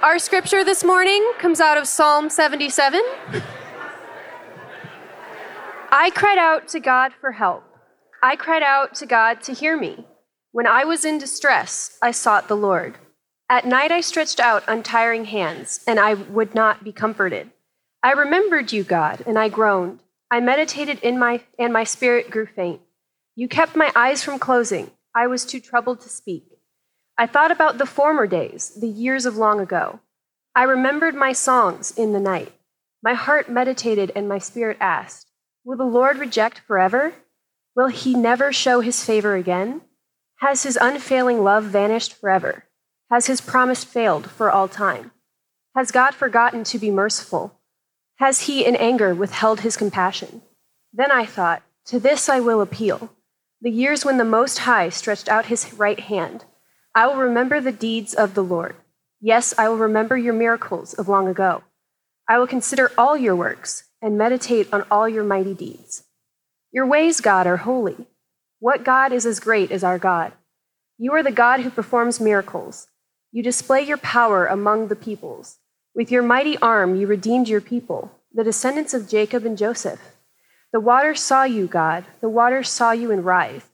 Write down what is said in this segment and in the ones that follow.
Our scripture this morning comes out of Psalm 77. I cried out to God for help. I cried out to God to hear me. When I was in distress, I sought the Lord. At night I stretched out untiring hands, and I would not be comforted. I remembered you, God, and I groaned. I meditated in my and my spirit grew faint. You kept my eyes from closing. I was too troubled to speak. I thought about the former days, the years of long ago. I remembered my songs in the night. My heart meditated and my spirit asked, Will the Lord reject forever? Will he never show his favor again? Has his unfailing love vanished forever? Has his promise failed for all time? Has God forgotten to be merciful? Has he in anger withheld his compassion? Then I thought, To this I will appeal. The years when the Most High stretched out his right hand. I will remember the deeds of the Lord. Yes, I will remember your miracles of long ago. I will consider all your works and meditate on all your mighty deeds. Your ways, God, are holy. What God is as great as our God? You are the God who performs miracles. You display your power among the peoples. With your mighty arm, you redeemed your people, the descendants of Jacob and Joseph. The waters saw you, God. The waters saw you and writhed.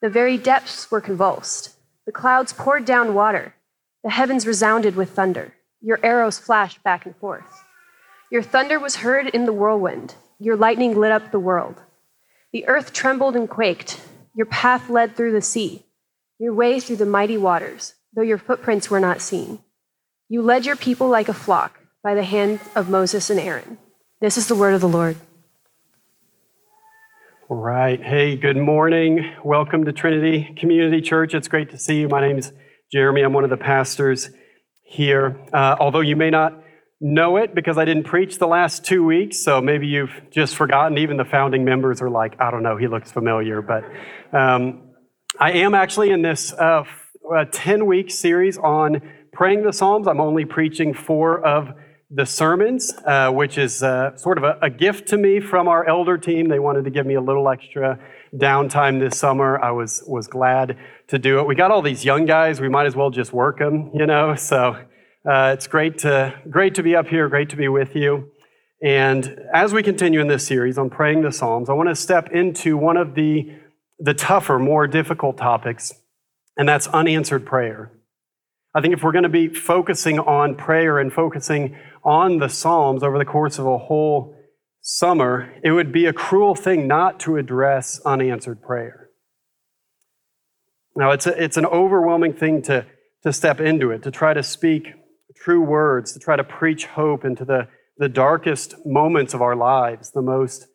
The very depths were convulsed. The clouds poured down water. The heavens resounded with thunder. Your arrows flashed back and forth. Your thunder was heard in the whirlwind. Your lightning lit up the world. The earth trembled and quaked. Your path led through the sea, your way through the mighty waters, though your footprints were not seen. You led your people like a flock by the hand of Moses and Aaron. This is the word of the Lord. All right. Hey, good morning. Welcome to Trinity Community Church. It's great to see you. My name is Jeremy. I'm one of the pastors here. Uh, although you may not know it because I didn't preach the last two weeks, so maybe you've just forgotten. Even the founding members are like, I don't know, he looks familiar. But um, I am actually in this 10 uh, week series on praying the Psalms. I'm only preaching four of the sermons, uh, which is uh, sort of a, a, gift to me from our elder team. They wanted to give me a little extra downtime this summer. I was was glad to do it. We got all these young guys. We might as well just work them, you know. So uh, it's great to great to be up here. Great to be with you. And as we continue in this series on praying the Psalms, I want to step into one of the the tougher, more difficult topics, and that's unanswered prayer. I think if we're going to be focusing on prayer and focusing on the Psalms over the course of a whole summer, it would be a cruel thing not to address unanswered prayer. Now, it's, a, it's an overwhelming thing to, to step into it, to try to speak true words, to try to preach hope into the, the darkest moments of our lives, the most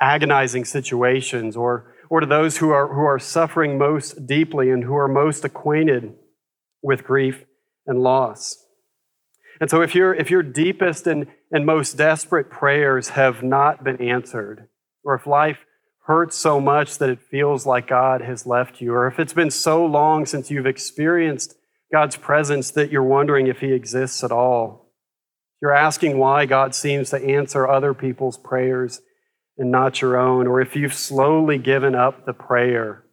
agonizing situations, or, or to those who are, who are suffering most deeply and who are most acquainted with grief and loss. And so if your if your deepest and, and most desperate prayers have not been answered, or if life hurts so much that it feels like God has left you, or if it's been so long since you've experienced God's presence that you're wondering if He exists at all, you're asking why God seems to answer other people's prayers and not your own, or if you've slowly given up the prayer.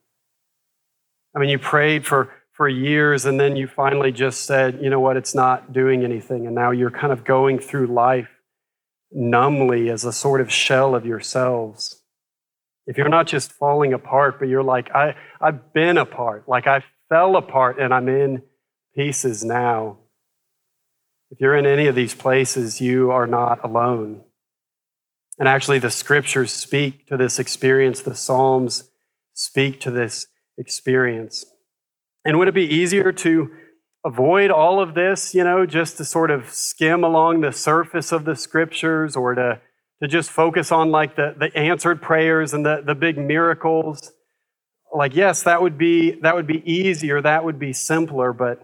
I mean, you prayed for for years, and then you finally just said, you know what, it's not doing anything. And now you're kind of going through life numbly as a sort of shell of yourselves. If you're not just falling apart, but you're like, I, I've been apart, like I fell apart and I'm in pieces now. If you're in any of these places, you are not alone. And actually, the scriptures speak to this experience, the Psalms speak to this experience. And would it be easier to avoid all of this, you know, just to sort of skim along the surface of the scriptures or to, to just focus on like the, the answered prayers and the, the big miracles? Like, yes, that would be that would be easier, that would be simpler, but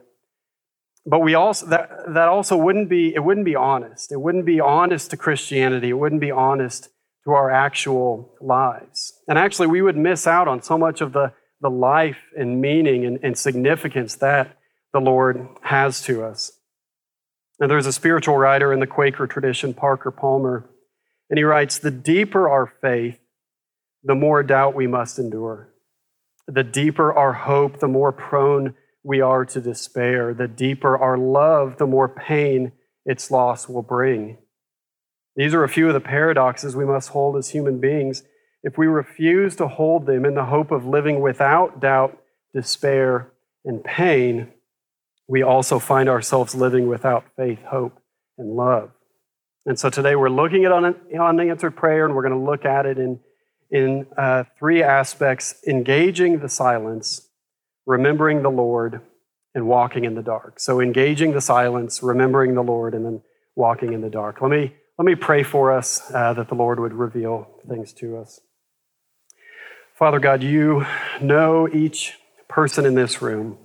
but we also that that also wouldn't be it wouldn't be honest. It wouldn't be honest to Christianity. It wouldn't be honest to our actual lives. And actually we would miss out on so much of the the life and meaning and, and significance that the Lord has to us. Now, there's a spiritual writer in the Quaker tradition, Parker Palmer, and he writes The deeper our faith, the more doubt we must endure. The deeper our hope, the more prone we are to despair. The deeper our love, the more pain its loss will bring. These are a few of the paradoxes we must hold as human beings. If we refuse to hold them in the hope of living without doubt, despair, and pain, we also find ourselves living without faith, hope, and love. And so today we're looking at unanswered prayer, and we're going to look at it in, in uh, three aspects engaging the silence, remembering the Lord, and walking in the dark. So engaging the silence, remembering the Lord, and then walking in the dark. Let me, let me pray for us uh, that the Lord would reveal things to us. Father God, you know each person in this room.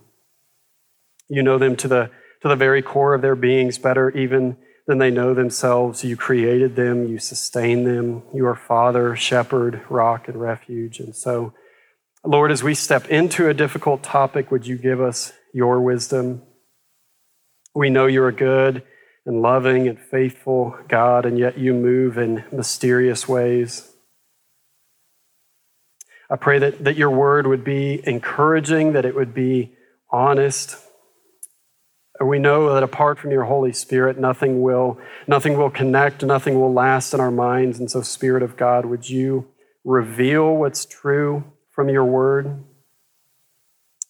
You know them to the, to the very core of their beings better even than they know themselves. You created them, you sustain them. You are Father, Shepherd, Rock, and Refuge. And so, Lord, as we step into a difficult topic, would you give us your wisdom? We know you're a good and loving and faithful God, and yet you move in mysterious ways. I pray that, that your word would be encouraging, that it would be honest, we know that apart from your Holy Spirit, nothing will, nothing will connect, nothing will last in our minds. And so, Spirit of God, would you reveal what's true from your word?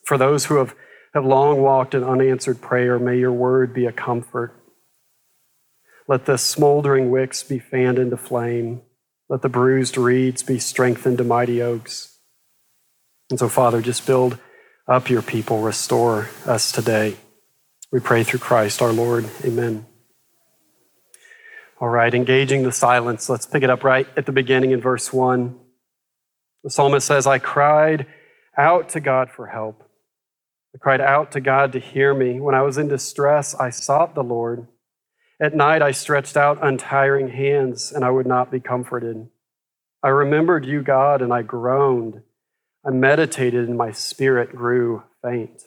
For those who have, have long walked in unanswered prayer, may your word be a comfort. Let the smoldering wicks be fanned into flame. Let the bruised reeds be strengthened to mighty oaks. And so, Father, just build up your people, restore us today. We pray through Christ our Lord. Amen. All right, engaging the silence. Let's pick it up right at the beginning in verse 1. The psalmist says, I cried out to God for help. I cried out to God to hear me. When I was in distress, I sought the Lord. At night, I stretched out untiring hands, and I would not be comforted. I remembered you, God, and I groaned. I meditated, and my spirit grew faint.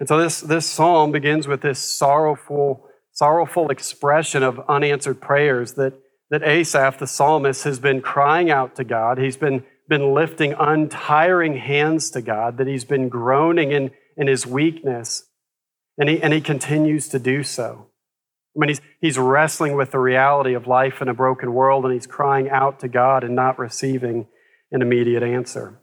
And so this, this psalm begins with this sorrowful, sorrowful expression of unanswered prayers that, that Asaph, the psalmist, has been crying out to God. He's been, been lifting untiring hands to God, that he's been groaning in, in his weakness, and he, and he continues to do so. I mean, he's, he's wrestling with the reality of life in a broken world, and he's crying out to God and not receiving an immediate answer.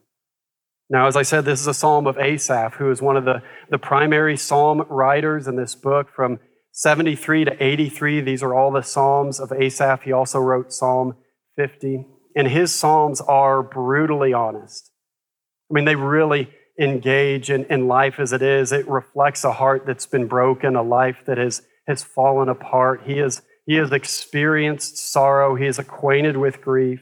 Now, as I said, this is a psalm of Asaph, who is one of the, the primary psalm writers in this book from 73 to 83. These are all the psalms of Asaph. He also wrote Psalm 50. And his psalms are brutally honest. I mean, they really engage in, in life as it is. It reflects a heart that's been broken, a life that has, has fallen apart. He, is, he has experienced sorrow, he is acquainted with grief,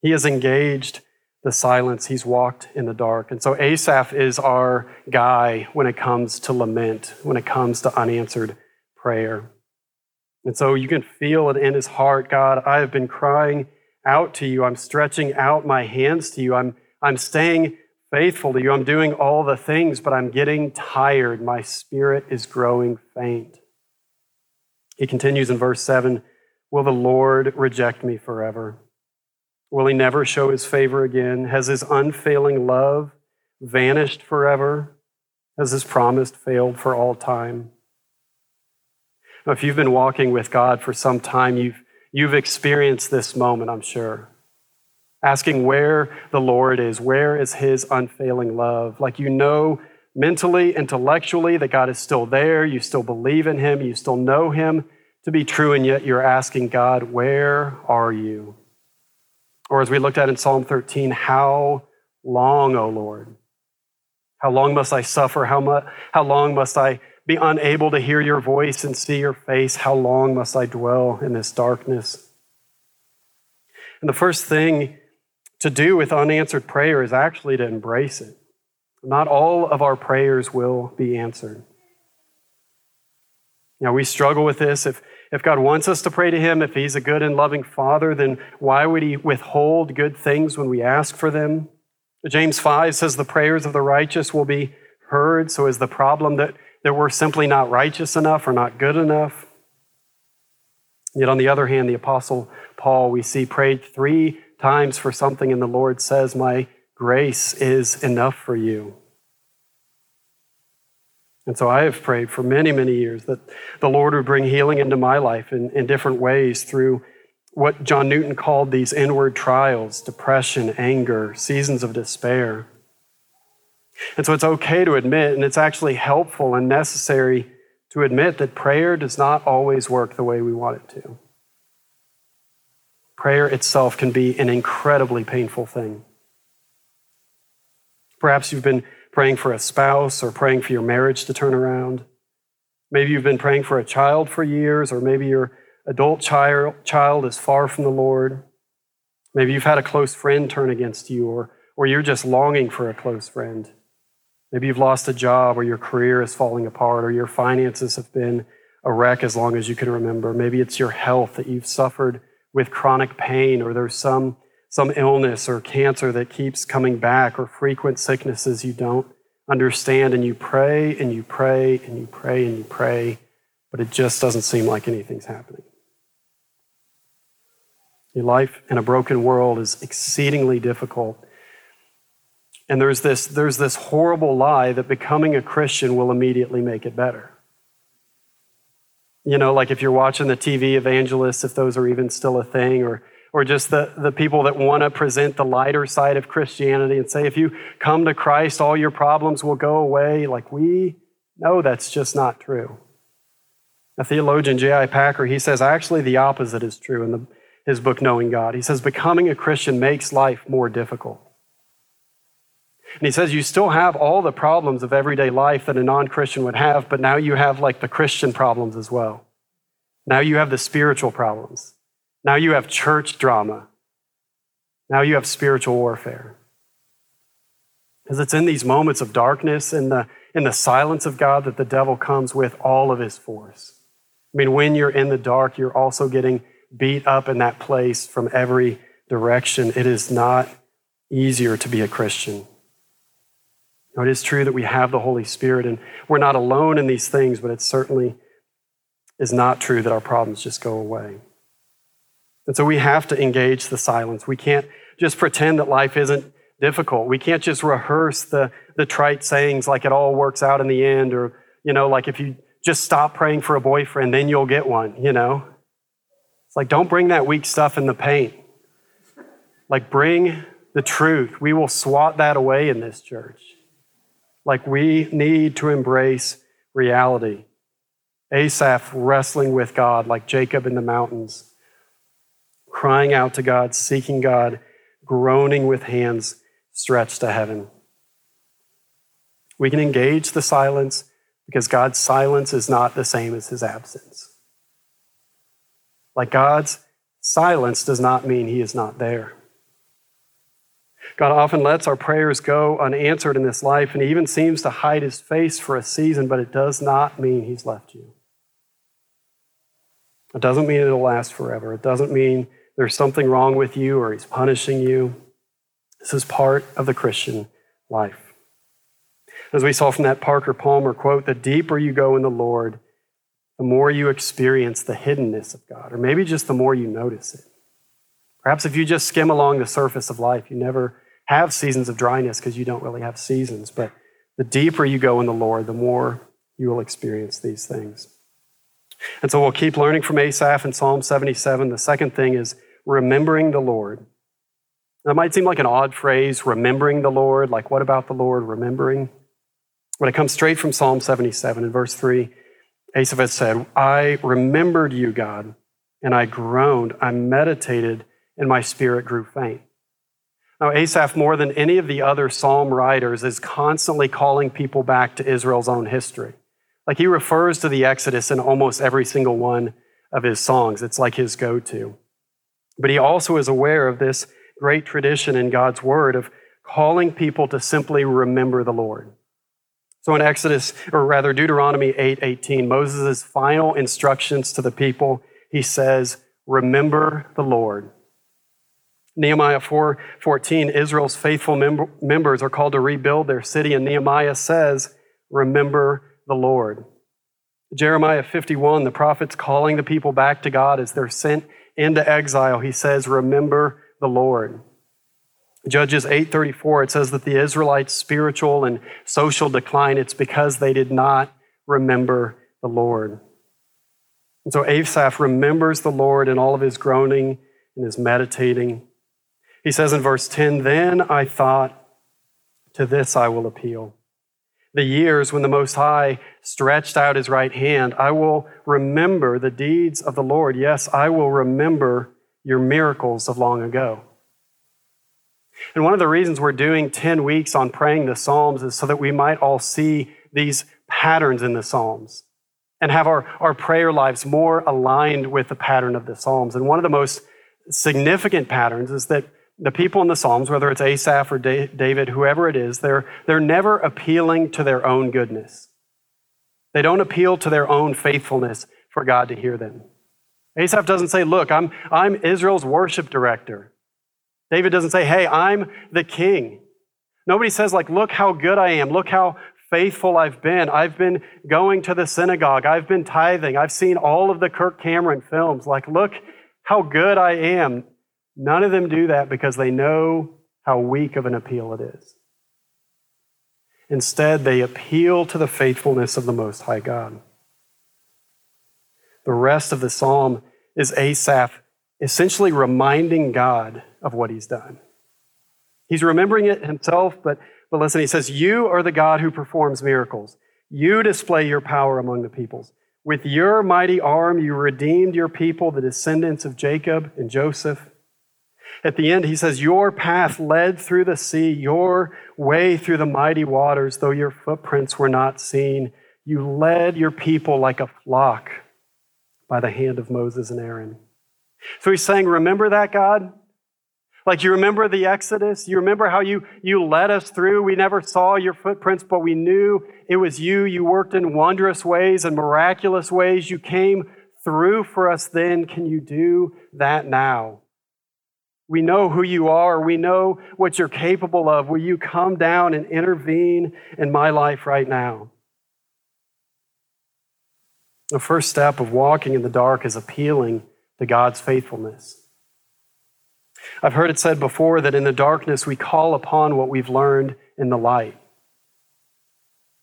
he has engaged the silence, he's walked in the dark. And so Asaph is our guy when it comes to lament, when it comes to unanswered prayer. And so you can feel it in his heart God, I have been crying out to you. I'm stretching out my hands to you. I'm, I'm staying faithful to you. I'm doing all the things, but I'm getting tired. My spirit is growing faint. He continues in verse 7 Will the Lord reject me forever? Will he never show his favor again? Has his unfailing love vanished forever? Has his promise failed for all time? Now, if you've been walking with God for some time, you've, you've experienced this moment, I'm sure. Asking where the Lord is, where is his unfailing love? Like you know mentally, intellectually that God is still there, you still believe in him, you still know him to be true, and yet you're asking God, where are you? Or as we looked at in Psalm 13, how long, O Lord? How long must I suffer? How, mu- how long must I be unable to hear your voice and see your face? How long must I dwell in this darkness? And the first thing to do with unanswered prayer is actually to embrace it. Not all of our prayers will be answered. Now, we struggle with this. If, if God wants us to pray to Him, if He's a good and loving Father, then why would He withhold good things when we ask for them? James 5 says the prayers of the righteous will be heard. So is the problem that, that we're simply not righteous enough or not good enough? Yet on the other hand, the Apostle Paul, we see prayed three times for something, and the Lord says, My grace is enough for you. And so I have prayed for many, many years that the Lord would bring healing into my life in, in different ways through what John Newton called these inward trials depression, anger, seasons of despair. And so it's okay to admit, and it's actually helpful and necessary to admit that prayer does not always work the way we want it to. Prayer itself can be an incredibly painful thing. Perhaps you've been praying for a spouse or praying for your marriage to turn around. Maybe you've been praying for a child for years, or maybe your adult child, is far from the Lord. Maybe you've had a close friend turn against you, or, or you're just longing for a close friend. Maybe you've lost a job, or your career is falling apart, or your finances have been a wreck as long as you can remember. Maybe it's your health that you've suffered with chronic pain, or there's some, some illness or cancer that keeps coming back, or frequent sicknesses you don't understand, and you pray and you pray and you pray and you pray, but it just doesn't seem like anything's happening. Your life in a broken world is exceedingly difficult. And there's this, there's this horrible lie that becoming a Christian will immediately make it better. You know, like if you're watching the TV evangelists, if those are even still a thing, or, or just the, the people that want to present the lighter side of Christianity and say, if you come to Christ, all your problems will go away. Like, we know that's just not true. A theologian, J.I. Packer, he says actually the opposite is true in the, his book, Knowing God. He says becoming a Christian makes life more difficult. And he says you still have all the problems of everyday life that a non Christian would have, but now you have like the Christian problems as well. Now you have the spiritual problems. Now you have church drama. Now you have spiritual warfare. Because it's in these moments of darkness, in the, in the silence of God, that the devil comes with all of his force. I mean, when you're in the dark, you're also getting beat up in that place from every direction. It is not easier to be a Christian. Now, it is true that we have the Holy Spirit and we're not alone in these things, but it certainly is not true that our problems just go away. And so we have to engage the silence. We can't just pretend that life isn't difficult. We can't just rehearse the, the trite sayings like it all works out in the end, or, you know, like if you just stop praying for a boyfriend, then you'll get one, you know? It's like, don't bring that weak stuff in the paint. Like, bring the truth. We will swat that away in this church. Like, we need to embrace reality. Asaph wrestling with God, like Jacob in the mountains, crying out to God, seeking God, groaning with hands stretched to heaven. We can engage the silence because God's silence is not the same as his absence. Like God's silence does not mean he is not there. God often lets our prayers go unanswered in this life, and he even seems to hide his face for a season, but it does not mean he's left you. It doesn't mean it'll last forever. It doesn't mean there's something wrong with you or he's punishing you. This is part of the Christian life. As we saw from that Parker Palmer quote, the deeper you go in the Lord, the more you experience the hiddenness of God, or maybe just the more you notice it. Perhaps if you just skim along the surface of life, you never have seasons of dryness because you don't really have seasons. But the deeper you go in the Lord, the more you will experience these things. And so we'll keep learning from Asaph in Psalm 77. The second thing is remembering the Lord. That might seem like an odd phrase, remembering the Lord. Like, what about the Lord? Remembering. But it comes straight from Psalm 77 in verse 3. Asaph said, I remembered you, God, and I groaned. I meditated, and my spirit grew faint. Now, Asaph, more than any of the other psalm writers, is constantly calling people back to Israel's own history. Like he refers to the Exodus in almost every single one of his songs. It's like his go to. But he also is aware of this great tradition in God's word of calling people to simply remember the Lord. So in Exodus, or rather Deuteronomy 8 18, Moses' final instructions to the people, he says, Remember the Lord. Nehemiah 4 14, Israel's faithful mem- members are called to rebuild their city, and Nehemiah says, Remember the Lord. Jeremiah 51, the prophet's calling the people back to God as they're sent into exile. He says, Remember the Lord. Judges 8:34 it says that the Israelites spiritual and social decline it's because they did not remember the Lord. And so Asaph remembers the Lord in all of his groaning and his meditating. He says in verse 10, Then I thought, to this I will appeal. The years when the Most High stretched out his right hand, I will remember the deeds of the Lord. Yes, I will remember your miracles of long ago. And one of the reasons we're doing 10 weeks on praying the Psalms is so that we might all see these patterns in the Psalms and have our, our prayer lives more aligned with the pattern of the Psalms. And one of the most significant patterns is that the people in the Psalms, whether it's Asaph or David, whoever it is, they're, they're never appealing to their own goodness. They don't appeal to their own faithfulness for God to hear them. Asaph doesn't say, Look, I'm, I'm Israel's worship director. David doesn't say, Hey, I'm the king. Nobody says, like, look how good I am. Look how faithful I've been. I've been going to the synagogue. I've been tithing. I've seen all of the Kirk Cameron films. Like, look how good I am. None of them do that because they know how weak of an appeal it is. Instead, they appeal to the faithfulness of the Most High God. The rest of the psalm is Asaph essentially reminding God of what he's done. He's remembering it himself, but, but listen, he says, You are the God who performs miracles. You display your power among the peoples. With your mighty arm, you redeemed your people, the descendants of Jacob and Joseph. At the end, he says, Your path led through the sea, your way through the mighty waters, though your footprints were not seen. You led your people like a flock by the hand of Moses and Aaron. So he's saying, Remember that, God? Like you remember the Exodus? You remember how you, you led us through? We never saw your footprints, but we knew it was you. You worked in wondrous ways and miraculous ways. You came through for us then. Can you do that now? We know who you are. We know what you're capable of. Will you come down and intervene in my life right now? The first step of walking in the dark is appealing to God's faithfulness. I've heard it said before that in the darkness we call upon what we've learned in the light.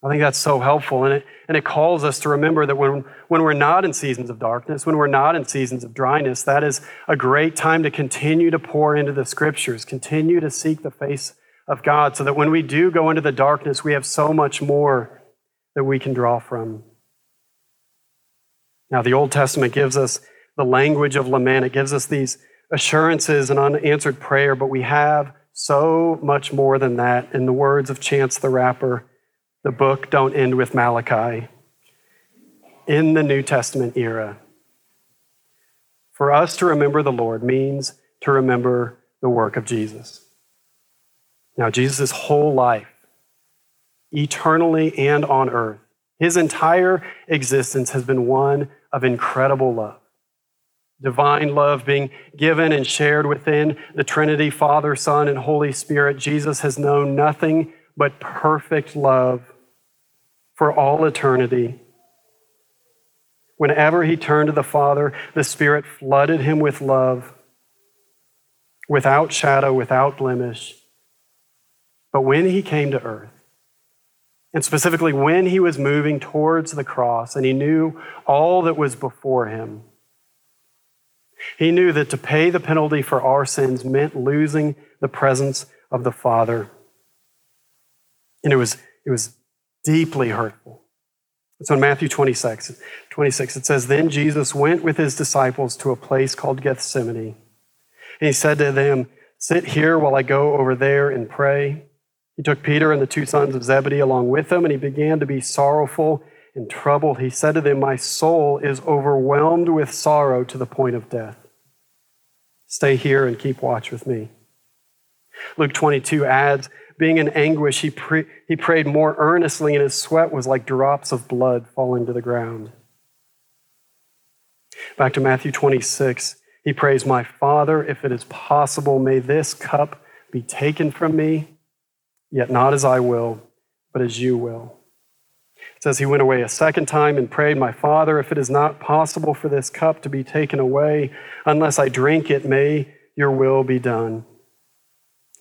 I think that's so helpful. And it, and it calls us to remember that when, when we're not in seasons of darkness, when we're not in seasons of dryness, that is a great time to continue to pour into the scriptures, continue to seek the face of God, so that when we do go into the darkness, we have so much more that we can draw from. Now, the Old Testament gives us the language of lament, it gives us these assurances and unanswered prayer, but we have so much more than that. In the words of Chance the Rapper, the book don't end with Malachi. In the New Testament era, for us to remember the Lord means to remember the work of Jesus. Now, Jesus' whole life, eternally and on earth, his entire existence has been one of incredible love divine love being given and shared within the Trinity, Father, Son, and Holy Spirit, Jesus has known nothing but perfect love for all eternity. Whenever he turned to the Father, the Spirit flooded him with love, without shadow, without blemish. But when he came to earth, and specifically when he was moving towards the cross and he knew all that was before him, he knew that to pay the penalty for our sins meant losing the presence of the Father. And it was, it was deeply hurtful. So in Matthew 26, 26, it says, Then Jesus went with his disciples to a place called Gethsemane. And he said to them, Sit here while I go over there and pray. He took Peter and the two sons of Zebedee along with him, and he began to be sorrowful and troubled, he said to them, My soul is overwhelmed with sorrow to the point of death. Stay here and keep watch with me. Luke 22 adds, Being in anguish, he, pre- he prayed more earnestly, and his sweat was like drops of blood falling to the ground. Back to Matthew 26, he prays, My Father, if it is possible, may this cup be taken from me, yet not as I will, but as you will. It says he went away a second time and prayed, My Father, if it is not possible for this cup to be taken away unless I drink it, may your will be done.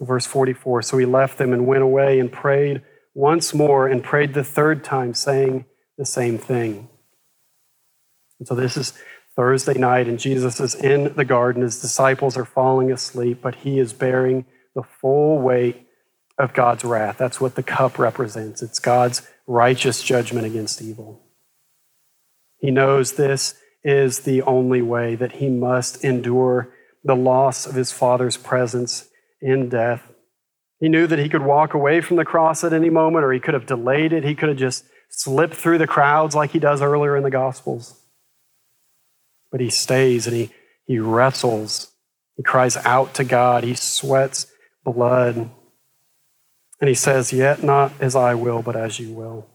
Verse 44 So he left them and went away and prayed once more and prayed the third time, saying the same thing. And so this is Thursday night, and Jesus is in the garden. His disciples are falling asleep, but he is bearing the full weight of God's wrath. That's what the cup represents. It's God's righteous judgment against evil. He knows this is the only way that he must endure the loss of his Father's presence in death. He knew that he could walk away from the cross at any moment, or he could have delayed it. He could have just slipped through the crowds like he does earlier in the Gospels. But he stays and he, he wrestles. He cries out to God. He sweats blood. And he says, Yet not as I will, but as you will.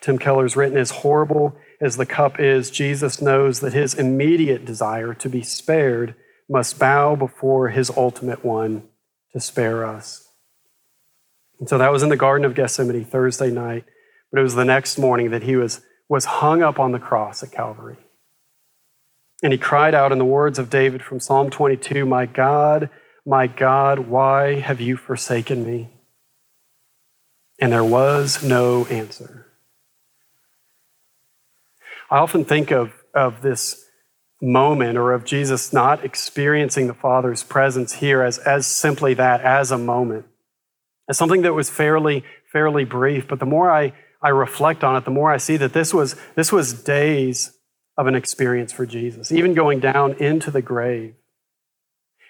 Tim Keller's written, As horrible as the cup is, Jesus knows that his immediate desire to be spared must bow before his ultimate one to spare us. And so that was in the Garden of Gethsemane Thursday night, but it was the next morning that he was, was hung up on the cross at Calvary. And he cried out in the words of David from Psalm 22 My God, my God, why have you forsaken me? And there was no answer. I often think of, of this moment or of Jesus not experiencing the Father's presence here as, as simply that, as a moment, as something that was fairly, fairly brief. But the more I, I reflect on it, the more I see that this was, this was days of an experience for Jesus, even going down into the grave.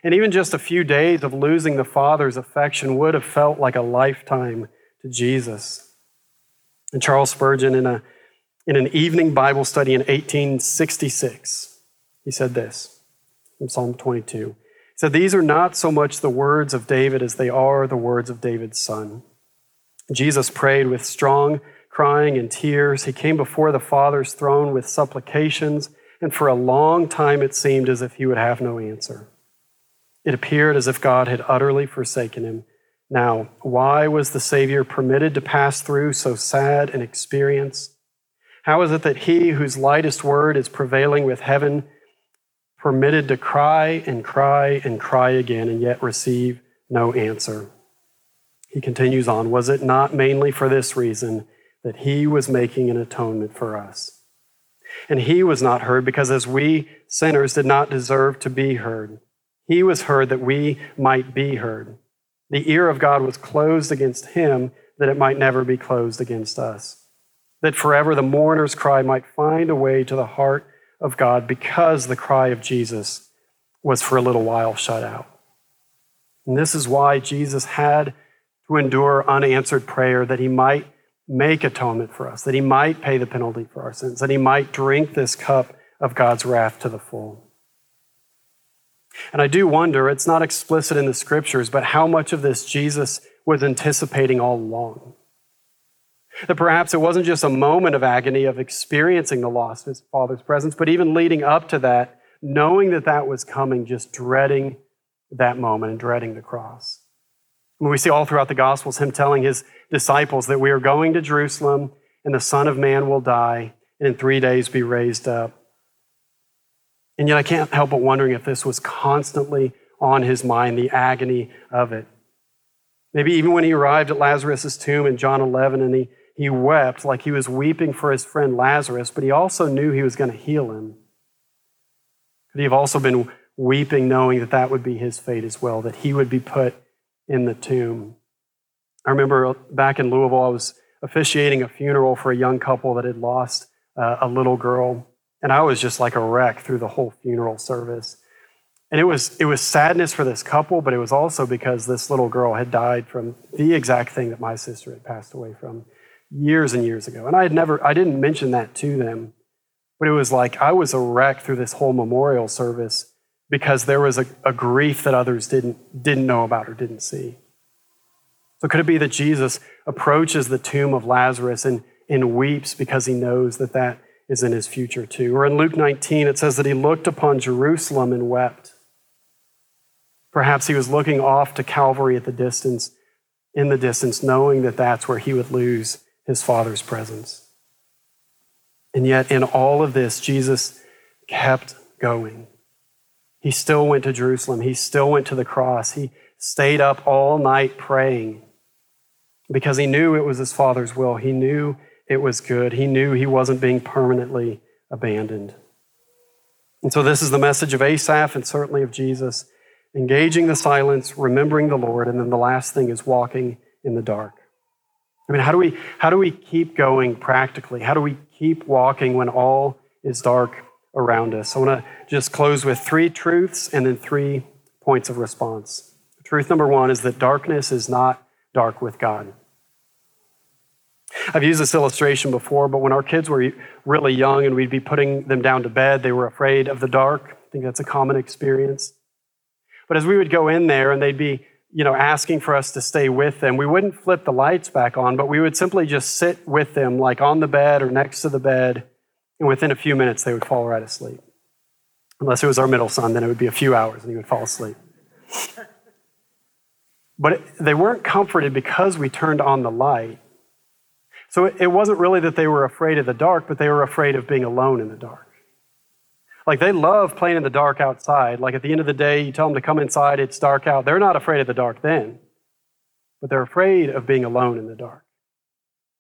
And even just a few days of losing the Father's affection would have felt like a lifetime to Jesus. And Charles Spurgeon, in, a, in an evening Bible study in 1866, he said this from Psalm 22. He said, These are not so much the words of David as they are the words of David's son. Jesus prayed with strong crying and tears. He came before the Father's throne with supplications, and for a long time it seemed as if he would have no answer. It appeared as if God had utterly forsaken him. Now, why was the Savior permitted to pass through so sad an experience? How is it that he whose lightest word is prevailing with heaven permitted to cry and cry and cry again and yet receive no answer? He continues on Was it not mainly for this reason that he was making an atonement for us? And he was not heard because as we sinners did not deserve to be heard. He was heard that we might be heard. The ear of God was closed against him that it might never be closed against us. That forever the mourner's cry might find a way to the heart of God because the cry of Jesus was for a little while shut out. And this is why Jesus had to endure unanswered prayer that he might make atonement for us, that he might pay the penalty for our sins, that he might drink this cup of God's wrath to the full. And I do wonder, it's not explicit in the scriptures, but how much of this Jesus was anticipating all along. That perhaps it wasn't just a moment of agony of experiencing the loss of his father's presence, but even leading up to that, knowing that that was coming, just dreading that moment and dreading the cross. And we see all throughout the Gospels him telling his disciples that we are going to Jerusalem and the Son of Man will die and in three days be raised up. And yet I can't help but wondering if this was constantly on his mind, the agony of it. Maybe even when he arrived at Lazarus' tomb in John 11 and he, he wept like he was weeping for his friend Lazarus, but he also knew he was going to heal him. Could he have also been weeping knowing that that would be his fate as well, that he would be put in the tomb? I remember back in Louisville, I was officiating a funeral for a young couple that had lost uh, a little girl. And I was just like a wreck through the whole funeral service. And it was, it was sadness for this couple, but it was also because this little girl had died from the exact thing that my sister had passed away from years and years ago. And I had never, I didn't mention that to them, but it was like I was a wreck through this whole memorial service because there was a, a grief that others didn't, didn't know about or didn't see. So could it be that Jesus approaches the tomb of Lazarus and, and weeps because he knows that that is in his future too. Or in Luke 19, it says that he looked upon Jerusalem and wept. Perhaps he was looking off to Calvary at the distance, in the distance, knowing that that's where he would lose his Father's presence. And yet, in all of this, Jesus kept going. He still went to Jerusalem. He still went to the cross. He stayed up all night praying because he knew it was his father's will. He knew it was good. He knew he wasn't being permanently abandoned. And so, this is the message of Asaph and certainly of Jesus engaging the silence, remembering the Lord, and then the last thing is walking in the dark. I mean, how do we, how do we keep going practically? How do we keep walking when all is dark around us? I want to just close with three truths and then three points of response. Truth number one is that darkness is not dark with God. I've used this illustration before, but when our kids were really young and we'd be putting them down to bed, they were afraid of the dark. I think that's a common experience. But as we would go in there and they'd be, you know, asking for us to stay with them, we wouldn't flip the lights back on, but we would simply just sit with them, like on the bed or next to the bed, and within a few minutes they would fall right asleep. Unless it was our middle son, then it would be a few hours and he would fall asleep. but they weren't comforted because we turned on the light so it wasn't really that they were afraid of the dark, but they were afraid of being alone in the dark. Like they love playing in the dark outside. Like at the end of the day, you tell them to come inside, it's dark out. They're not afraid of the dark then, but they're afraid of being alone in the dark.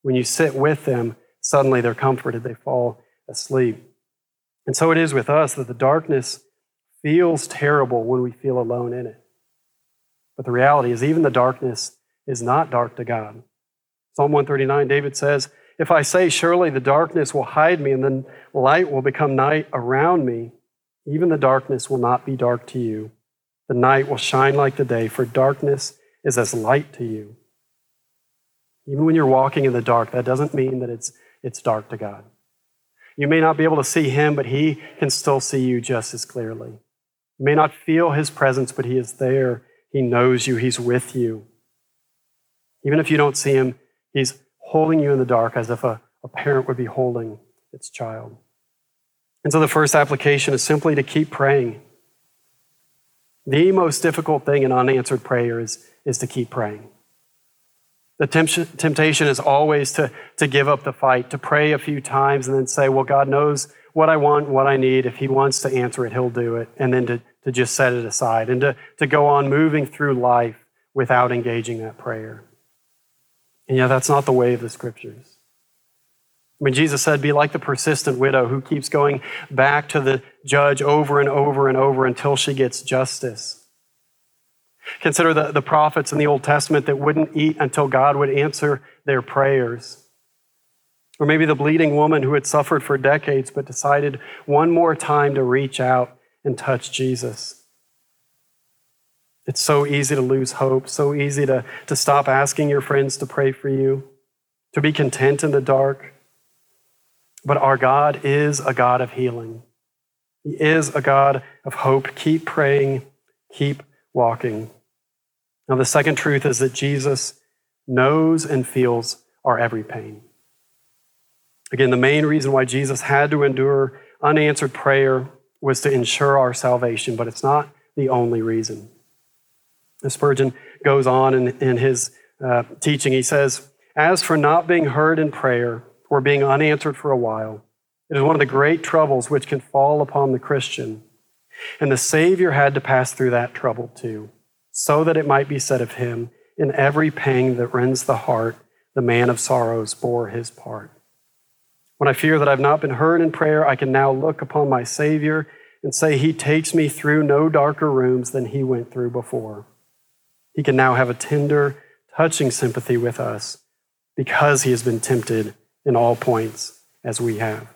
When you sit with them, suddenly they're comforted, they fall asleep. And so it is with us that the darkness feels terrible when we feel alone in it. But the reality is, even the darkness is not dark to God. Psalm 139, David says, If I say, Surely the darkness will hide me, and then light will become night around me, even the darkness will not be dark to you. The night will shine like the day, for darkness is as light to you. Even when you're walking in the dark, that doesn't mean that it's, it's dark to God. You may not be able to see Him, but He can still see you just as clearly. You may not feel His presence, but He is there. He knows you, He's with you. Even if you don't see Him, He's holding you in the dark as if a, a parent would be holding its child. And so the first application is simply to keep praying. The most difficult thing in unanswered prayer is, is to keep praying. The temptation is always to, to give up the fight, to pray a few times and then say, Well, God knows what I want, what I need. If He wants to answer it, He'll do it. And then to, to just set it aside and to, to go on moving through life without engaging that prayer. And yet, that's not the way of the scriptures. When Jesus said, Be like the persistent widow who keeps going back to the judge over and over and over until she gets justice. Consider the, the prophets in the Old Testament that wouldn't eat until God would answer their prayers. Or maybe the bleeding woman who had suffered for decades but decided one more time to reach out and touch Jesus. It's so easy to lose hope, so easy to, to stop asking your friends to pray for you, to be content in the dark. But our God is a God of healing. He is a God of hope. Keep praying, keep walking. Now, the second truth is that Jesus knows and feels our every pain. Again, the main reason why Jesus had to endure unanswered prayer was to ensure our salvation, but it's not the only reason. Spurgeon goes on in, in his uh, teaching. He says, As for not being heard in prayer or being unanswered for a while, it is one of the great troubles which can fall upon the Christian. And the Savior had to pass through that trouble too, so that it might be said of him, In every pang that rends the heart, the man of sorrows bore his part. When I fear that I've not been heard in prayer, I can now look upon my Savior and say, He takes me through no darker rooms than He went through before. He can now have a tender, touching sympathy with us because he has been tempted in all points as we have.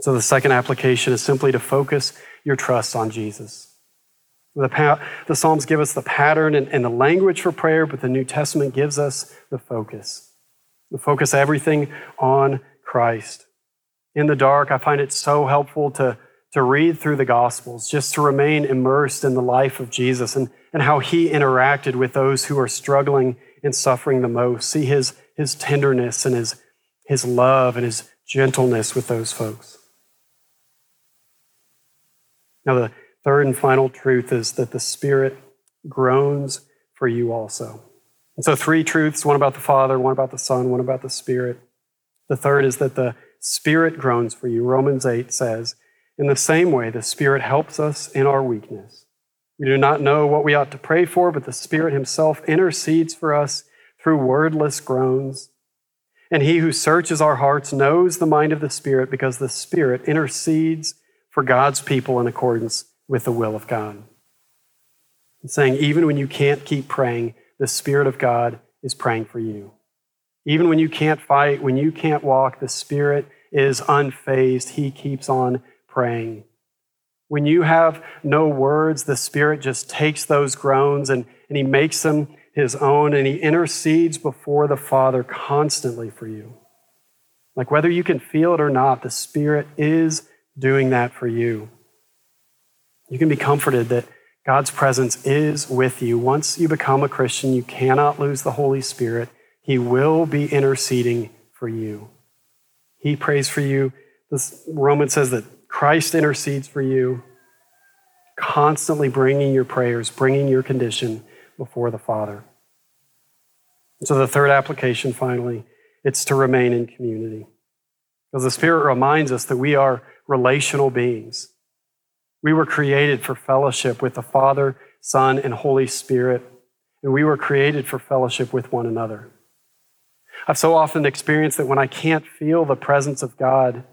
So, the second application is simply to focus your trust on Jesus. The, pa- the Psalms give us the pattern and, and the language for prayer, but the New Testament gives us the focus. The focus everything on Christ. In the dark, I find it so helpful to, to read through the Gospels, just to remain immersed in the life of Jesus and, and how he interacted with those who are struggling and suffering the most. See his, his tenderness and his, his love and his gentleness with those folks. Now, the third and final truth is that the Spirit groans for you also. And so, three truths one about the Father, one about the Son, one about the Spirit. The third is that the Spirit groans for you. Romans 8 says, In the same way, the Spirit helps us in our weakness We do not know what we ought to pray for, but the Spirit Himself intercedes for us through wordless groans. And He who searches our hearts knows the mind of the Spirit because the Spirit intercedes for God's people in accordance with the will of God. Saying, even when you can't keep praying, the Spirit of God is praying for you. Even when you can't fight, when you can't walk, the Spirit is unfazed. He keeps on praying. When you have no words, the Spirit just takes those groans and, and He makes them His own and He intercedes before the Father constantly for you. Like whether you can feel it or not, the Spirit is doing that for you. You can be comforted that God's presence is with you. Once you become a Christian, you cannot lose the Holy Spirit. He will be interceding for you. He prays for you. This Roman says that Christ intercedes for you, constantly bringing your prayers, bringing your condition before the Father. So, the third application, finally, it's to remain in community. Because the Spirit reminds us that we are relational beings. We were created for fellowship with the Father, Son, and Holy Spirit, and we were created for fellowship with one another. I've so often experienced that when I can't feel the presence of God,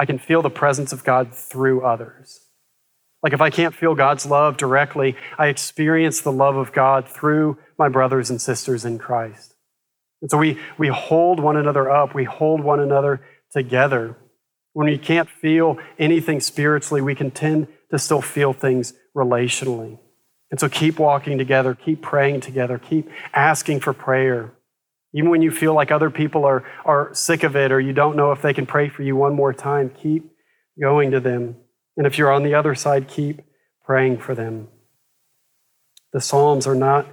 I can feel the presence of God through others. Like if I can't feel God's love directly, I experience the love of God through my brothers and sisters in Christ. And so we, we hold one another up, we hold one another together. When we can't feel anything spiritually, we can tend to still feel things relationally. And so keep walking together, keep praying together, keep asking for prayer. Even when you feel like other people are, are sick of it or you don't know if they can pray for you one more time, keep going to them. And if you're on the other side, keep praying for them. The Psalms are not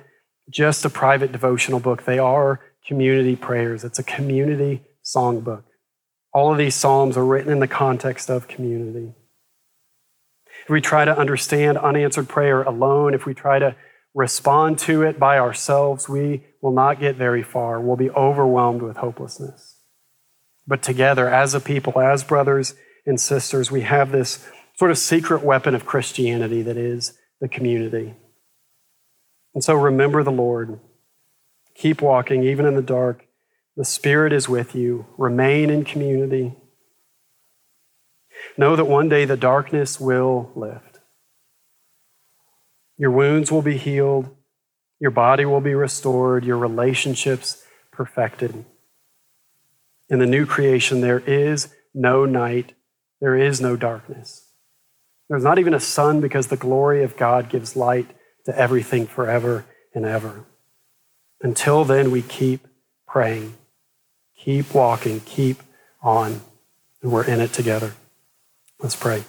just a private devotional book, they are community prayers. It's a community songbook. All of these Psalms are written in the context of community. If we try to understand unanswered prayer alone, if we try to respond to it by ourselves, we will not get very far. We'll be overwhelmed with hopelessness. But together, as a people, as brothers and sisters, we have this sort of secret weapon of Christianity that is the community. And so remember the Lord. Keep walking, even in the dark. The Spirit is with you. Remain in community. Know that one day the darkness will lift. Your wounds will be healed. Your body will be restored. Your relationships perfected. In the new creation, there is no night. There is no darkness. There's not even a sun because the glory of God gives light to everything forever and ever. Until then, we keep praying, keep walking, keep on, and we're in it together. Let's pray.